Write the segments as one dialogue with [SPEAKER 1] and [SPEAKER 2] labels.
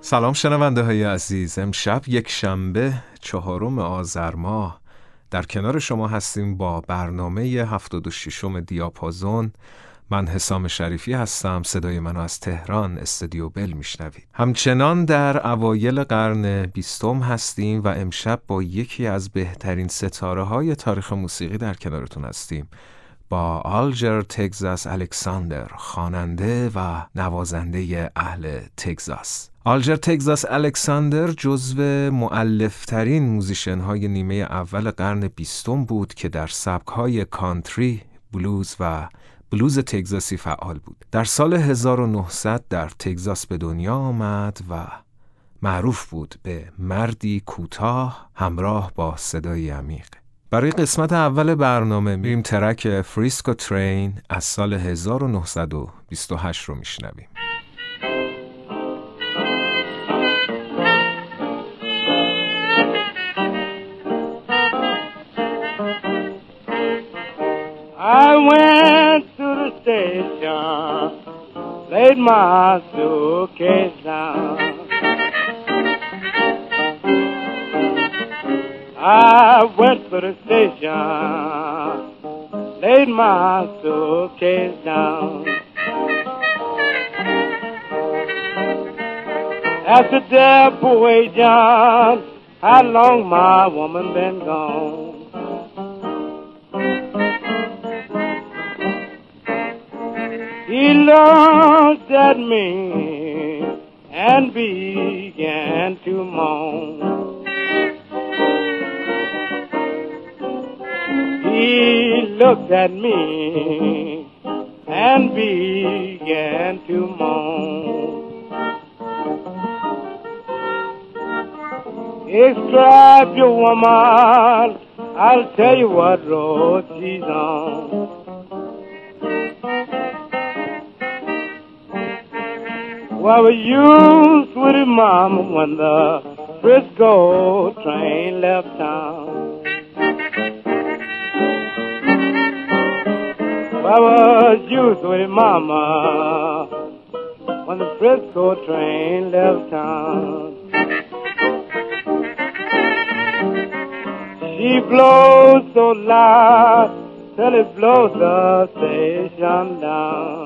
[SPEAKER 1] سلام شنونده های عزیز. امشب یک شنبه چهارم آذر ماه. در کنار شما هستیم با برنامه 76 دیاپازون. من حسام شریفی هستم. صدای منو از تهران استودیو بل میشنوید. همچنان در اوایل قرن بیستم هستیم و امشب با یکی از بهترین ستاره های تاریخ موسیقی در کنارتون هستیم. با آلجر تگزاس الکساندر خواننده و نوازنده اهل تگزاس. آلجر تگزاس الکساندر جزو مؤلف‌ترین musician های نیمه اول قرن بیستم بود که در سبک های کانتری، بلوز و بلوز تگزاسی فعال بود. در سال 1900 در تگزاس به دنیا آمد و معروف بود به مردی کوتاه همراه با صدای عمیق. برای قسمت اول برنامه میریم track Frisco Train از سال 1928 رو میشنویم.
[SPEAKER 2] Laid my suitcase down. I went to the station, laid my suitcase down. Asked the dear boy John, how long my woman been gone? He looked at me and began to moan. He looked at me and began to moan. Describe your woman, I'll tell you what road she's on. Well, we with his mama when the Frisco train left town. Well, I was with his mama when the Frisco train left town. She blows so loud till it blows the station down.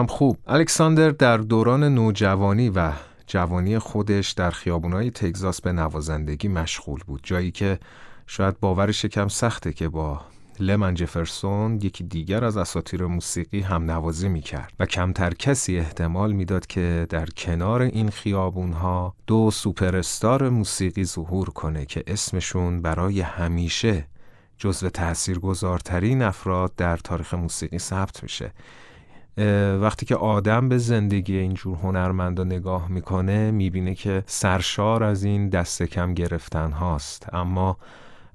[SPEAKER 1] هم خوب. الکساندر در دوران نوجوانی و جوانی خودش در خیابونای تگزاس به نوازندگی مشغول بود جایی که شاید باورش کم سخته که با لمن جفرسون یکی دیگر از اساطیر موسیقی هم نوازی می کرد و کمتر کسی احتمال می‌داد که در کنار این خیابون ها دو سوپرستار موسیقی ظهور کنه که اسمشون برای همیشه جزو تاثیرگذارترین افراد در تاریخ موسیقی ثبت میشه. وقتی که آدم به زندگی اینجور هنرمندا نگاه می‌کنه می‌بینه که سرشار از این دست کم گرفتن هاست. اما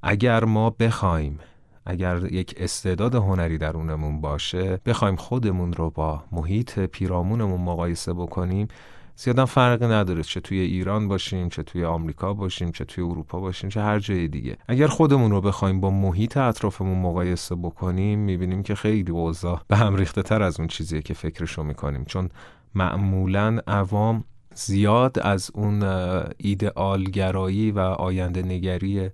[SPEAKER 1] اگر ما بخوایم اگر یک استعداد هنری درونمون باشه بخوایم خودمون رو با محیط پیرامونمون مقایسه بکنیم زیادم فرقی نداره چه توی ایران باشیم چه توی آمریکا باشیم چه توی اروپا باشیم چه هر جای دیگه. اگر خودمون رو بخوایم با محیط اطرافمون مقایسه بکنیم می‌بینیم که خیلی اوضاع به هم ریخته تر از اون چیزیه که فکرشو می‌کنیم. چون معمولا عوام زیاد از اون ایدئالگرایی و آینده نگری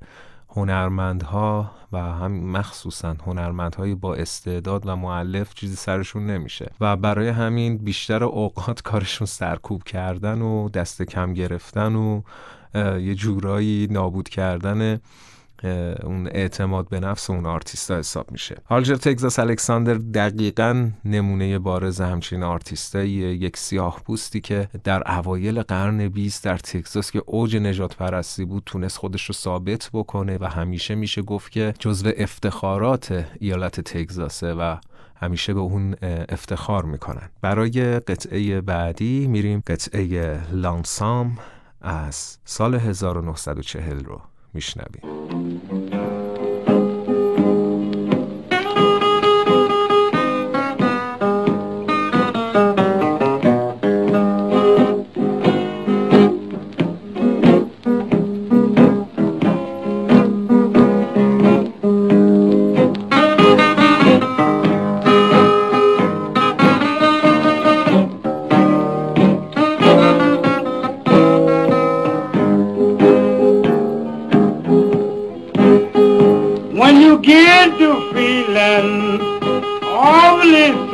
[SPEAKER 1] هنرمندها و هم مخصوصا هنرمندهای با استعداد و معلف چیزی سرشون نمیشه و برای همین بیشتر اوقات کارشون سرکوب کردن و دست کم گرفتن و یه جورایی نابود کردن اون اعتماد به نفس اون آرتیستا حساب میشه. هالجر تگزاس الکساندر دقیقا نمونه بارز همچین آرتیستایی یک سیاه پوستی که در اوایل قرن 20 در تگزاس که اوج نجات پرستی بود تونست خودش رو ثابت بکنه و همیشه میشه گفت که جزو افتخارات ایالت تگزاسه و همیشه به اون افتخار می‌کنن. برای قطعه بعدی میریم. قطعه لانسام از سال 1940 رو. میشنویم.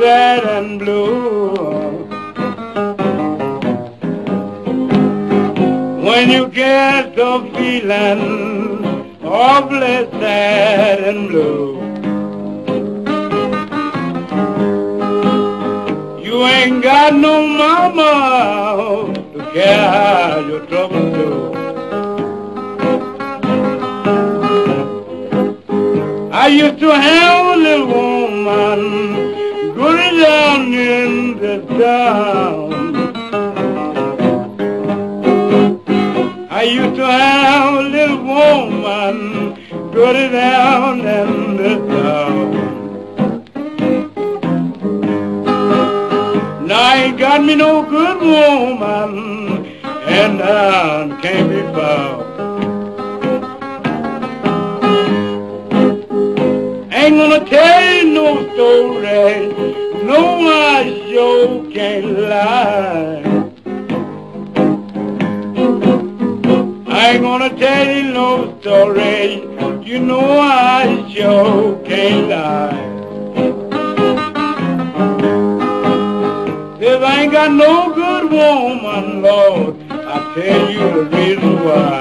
[SPEAKER 2] red and blue. When you get the feeling of awfully sad and blue, you ain't got no mama to care your trouble to. I used to have a little woman down in the town. I used to have a little woman dirty down in the town. Now I ain't got me no good woman, and I can't be found. ain't gonna tell you no story can lie. I ain't gonna tell you no story, you know I sure can't lie. If I ain't got no good woman, Lord, I tell you the reason why.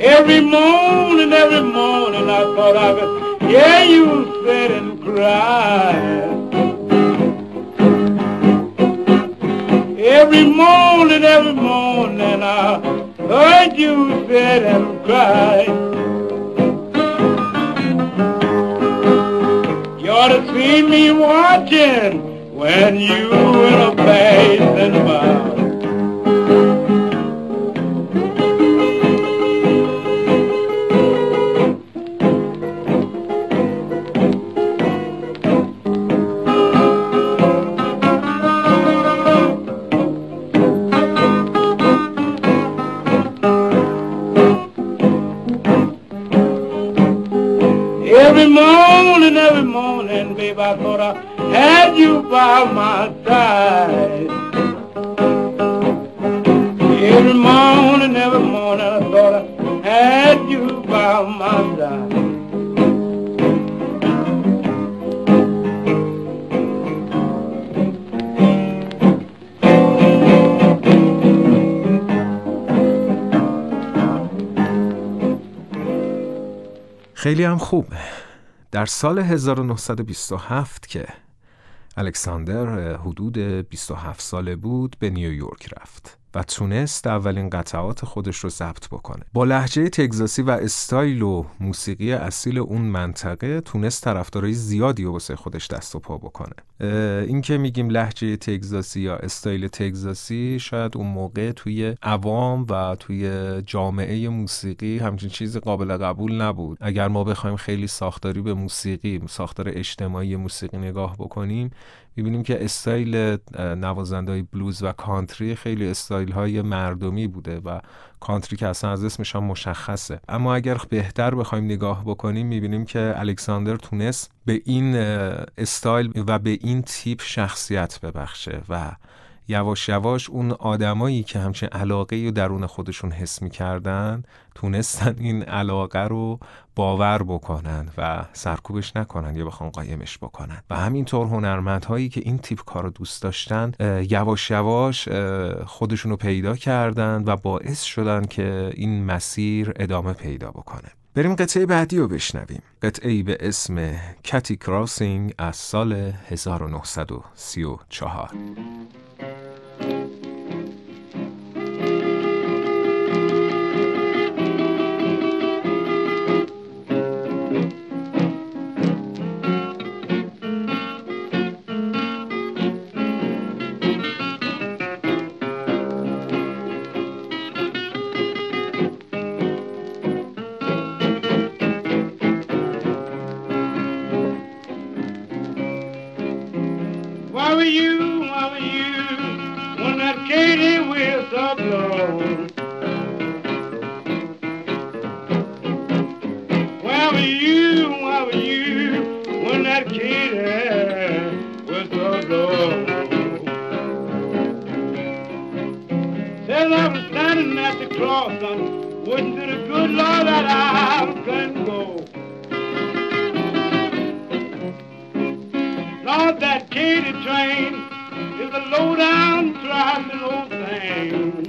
[SPEAKER 2] Every morning, every morning, I thought I'd. Yeah, you sit and cry. Every morning, every morning, I heard you sit and cry. You ought to see me watching when you were a bathing about.
[SPEAKER 1] خیلی هم خوب در سال 1927 که الکساندر حدود 27 ساله بود به نیویورک رفت. و تونست اولین قطعات خودش رو ضبط بکنه. با لحجه تگزاسی و استایل و موسیقی اصیل اون منطقه تونست طرفدارای زیادی و واسه خودش دست و پا بکنه. این که میگیم لحجه تگزاسی یا استایل تگزاسی شاید اون موقع توی عوام و توی جامعه موسیقی همچین چیزی قابل قبول نبود. اگر ما بخوایم خیلی ساختاری به موسیقی ساختار اجتماعی موسیقی نگاه بکنیم می‌بینیم که استایل نوازنده های بلوز و کانتری خیلی استایل های مردمی بوده و کانتری که اصلا از اسمش هم مشخصه. اما اگر بهتر بخوایم نگاه بکنیم می‌بینیم که الکساندر تونست به این استایل و به این تیپ شخصیت ببخشه و یواش یواش اون آدمایی که همچین علاقه رو درون خودشون حس می‌کردن تونستن این علاقه رو باور بکنن و سرکوبش نکنن یا بخوان قایمش بکنن. و همینطور هنرمندهایی که این تیپ کار رو دوست داشتن یواش یواش خودشون رو پیدا کردن و باعث شدن که این مسیر ادامه پیدا بکنه. بریم قطعه بعدی رو بشنویم. قطعه به اسم کتی کراسینگ از سال 1934
[SPEAKER 2] draw some. Wouldn't it the good Lord that I couldn't go. Lord, that Katy train is a low-down, driving old thing.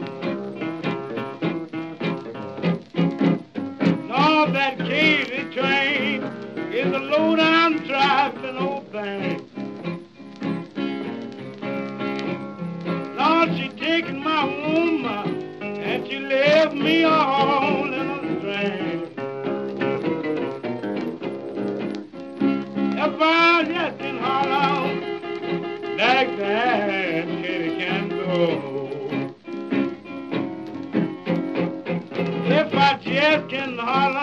[SPEAKER 2] Lord, that Katy train is a low-down, driving old thing. Lord, she taking my woman she left me all in a strange. If I just in Harlem, like that, Katie can go. If I just in Harlem.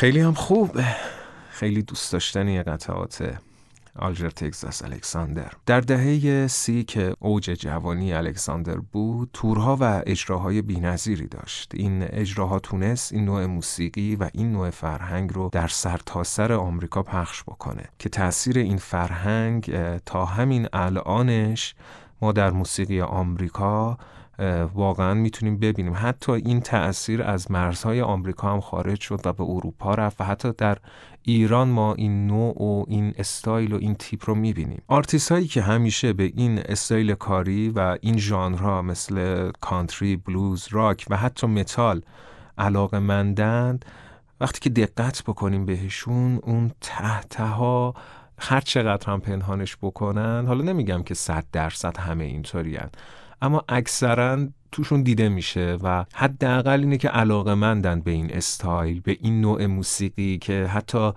[SPEAKER 1] خیلی هم خوب. خیلی دوست داشتنی قطعات آلجر تگزاس الکساندر. در دهه سی که اوج جوانی الکساندر بود تورها و اجراهای بینظیری داشت. این اجراها تونست این نوع موسیقی و این نوع فرهنگ رو در سرتاسر سر آمریکا پخش بکنه که تاثیر این فرهنگ تا همین الانش ما در موسیقی آمریکا واقعا می‌تونیم ببینیم. حتی این تاثیر از مرزهای آمریکا هم خارج شد و به اروپا رفت و حتی در ایران ما این نوع و این استایل و این تیپ رو می‌بینیم. آرتیست هایی که همیشه به این استایل کاری و این ژانرها مثل کانتری، بلوز، راک و حتی متال علاقه مندند وقتی که دقت بکنیم بهشون اون ته ها هر چقدر هم پنهانش بکنن حالا نمیگم که صد درصد همه اینطوری اما اکثرا توشون دیده میشه و حداقل اینه که علاقه مندن به این استایل به این نوع موسیقی که حتی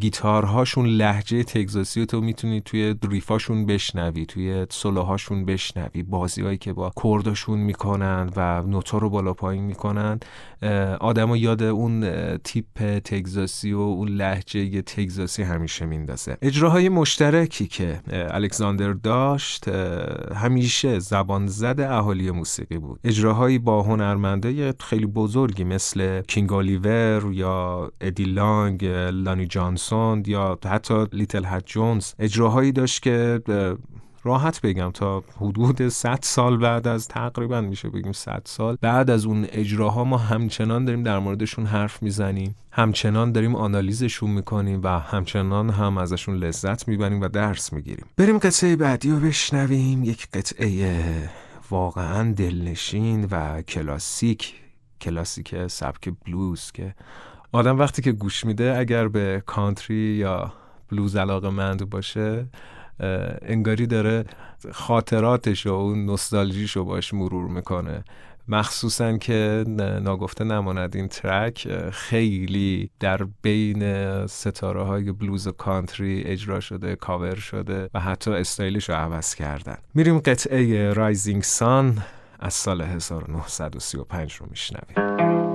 [SPEAKER 1] گیتارهاشون لحجه تگزاسی تو می‌تونی توی دریفاشون بشنوی توی سولوهاشون بشنوی. بازیهایی که با کردشون می‌کنن و نوتا رو بالا پایین می‌کنن آدم یاد اون تیپ تگزاسی و اون لحجه تگزاسی همیشه میندازه. اجراهای مشترکی که الکساندر داشت همیشه زبان زد اهالی موسیقی بود. اجراهایی با هنرمنده خیلی بزرگی مثل کینگ الیور یا ادی لانگ لانی جانسون یا حتی لیتل هد جونز. اجراهایی داشت که راحت بگم تا حدود 100 سال بعد از تقریبا میشه بگیم 100 سال بعد از اون اجراها ما همچنان داریم در موردشون حرف می‌زنیم همچنان داریم آنالیزشون می‌کنیم و همچنان هم ازشون لذت می‌بریم و درس می‌گیریم. بریم قطعه بعدی رو بشنویم. یک قطعه واقعا دلنشین و کلاسیک کلاسیک سبک بلوز که آدم وقتی که گوش میده اگر به کانتری یا بلوز علاقه مند باشه انگاری داره خاطراتش و اون نوستالژیش رو باش مرور می‌کنه. مخصوصا که ناگفته نماند این track خیلی در بین ستاره های بلوز و کانتری اجرا شده کاور شده و حتی استایلش رو عوض کردن. میریم قطعه Rising Sun از سال 1935 رو میشنویم.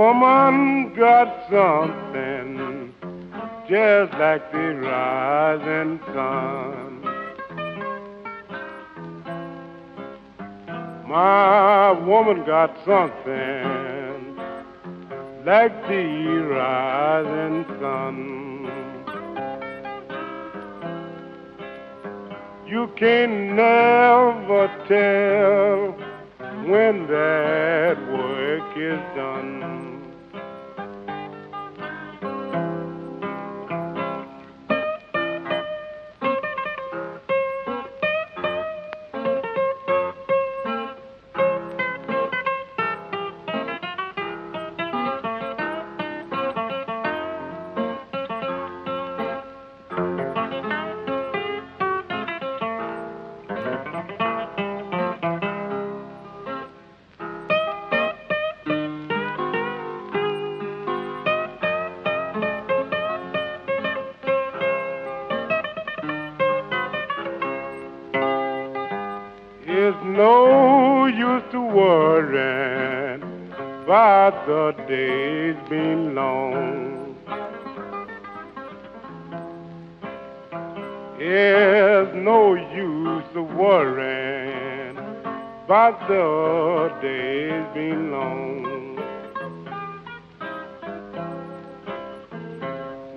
[SPEAKER 2] Woman
[SPEAKER 3] got something just like the rising sun. My woman got something like the rising sun. You can never tell when that work is done. The days been long. There's no use worrying about the days been long.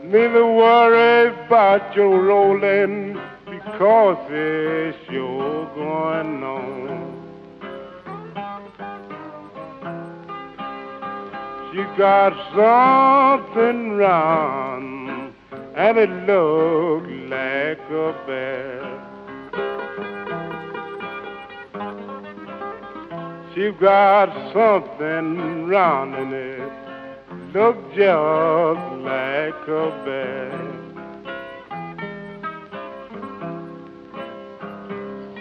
[SPEAKER 3] Neither worry about your rolling because it's sure going on. You got something wrong, and it looked like a bear. She got something wrong in it, looked just like a bear.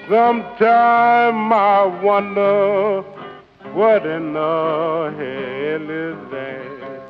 [SPEAKER 3] Sometime I wonder what in the hell is that?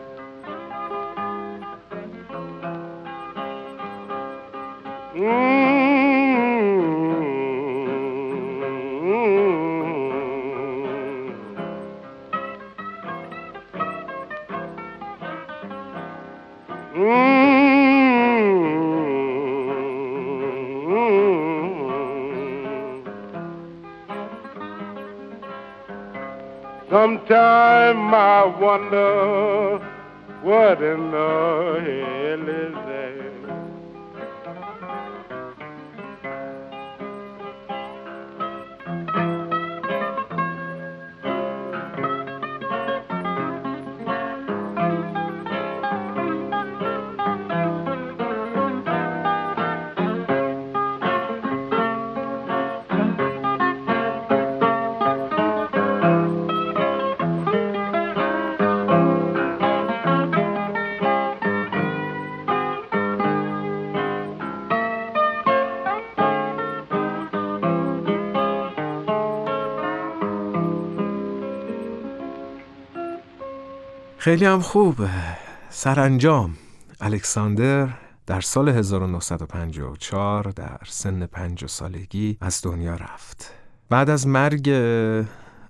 [SPEAKER 3] Sometime I wonder what in the hell is that?
[SPEAKER 1] خیلی هم خوب. سرانجام. الکساندر در سال 1954 در سن پنج سالگی از دنیا رفت. بعد از مرگ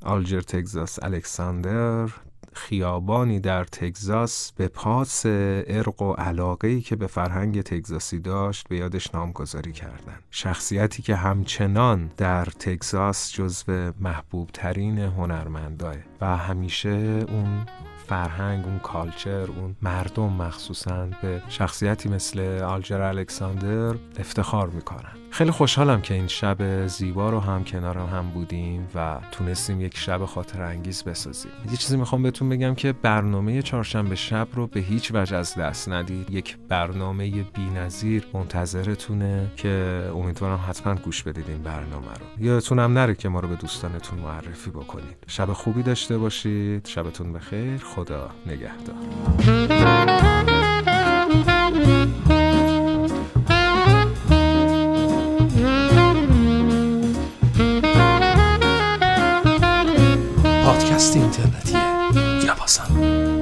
[SPEAKER 1] آلجر تگزاس الکساندر خیابانی در تگزاس به پاس ارق و علاقه ای که به فرهنگ تگزاسی داشت به یادش نامگذاری کردند. شخصیتی که همچنان در تگزاس جزو محبوب ترین هنرمنداه و همیشه اون فرهنگ اون کالچر اون مردم مخصوصا به شخصیتی مثل آلجر الکساندر افتخار می‌کنن. خیلی خوشحالم که این شب زیبا رو هم کنارم هم بودیم و تونستیم یک شب خاطر انگیز بسازیم. یه چیزی می‌خوام بهتون بگم که برنامه چهارشنبه شب رو به هیچ وجه از دست ندید. یک برنامه بی‌نظیر منتظرتونه که امیدوارم حتما گوش بدید این برنامه رو. یادتونم نره که ما رو به دوستانتون معرفی بکنید. شب خوبی داشته باشید. شبتون بخیر. خدا نگهدار. Jackson.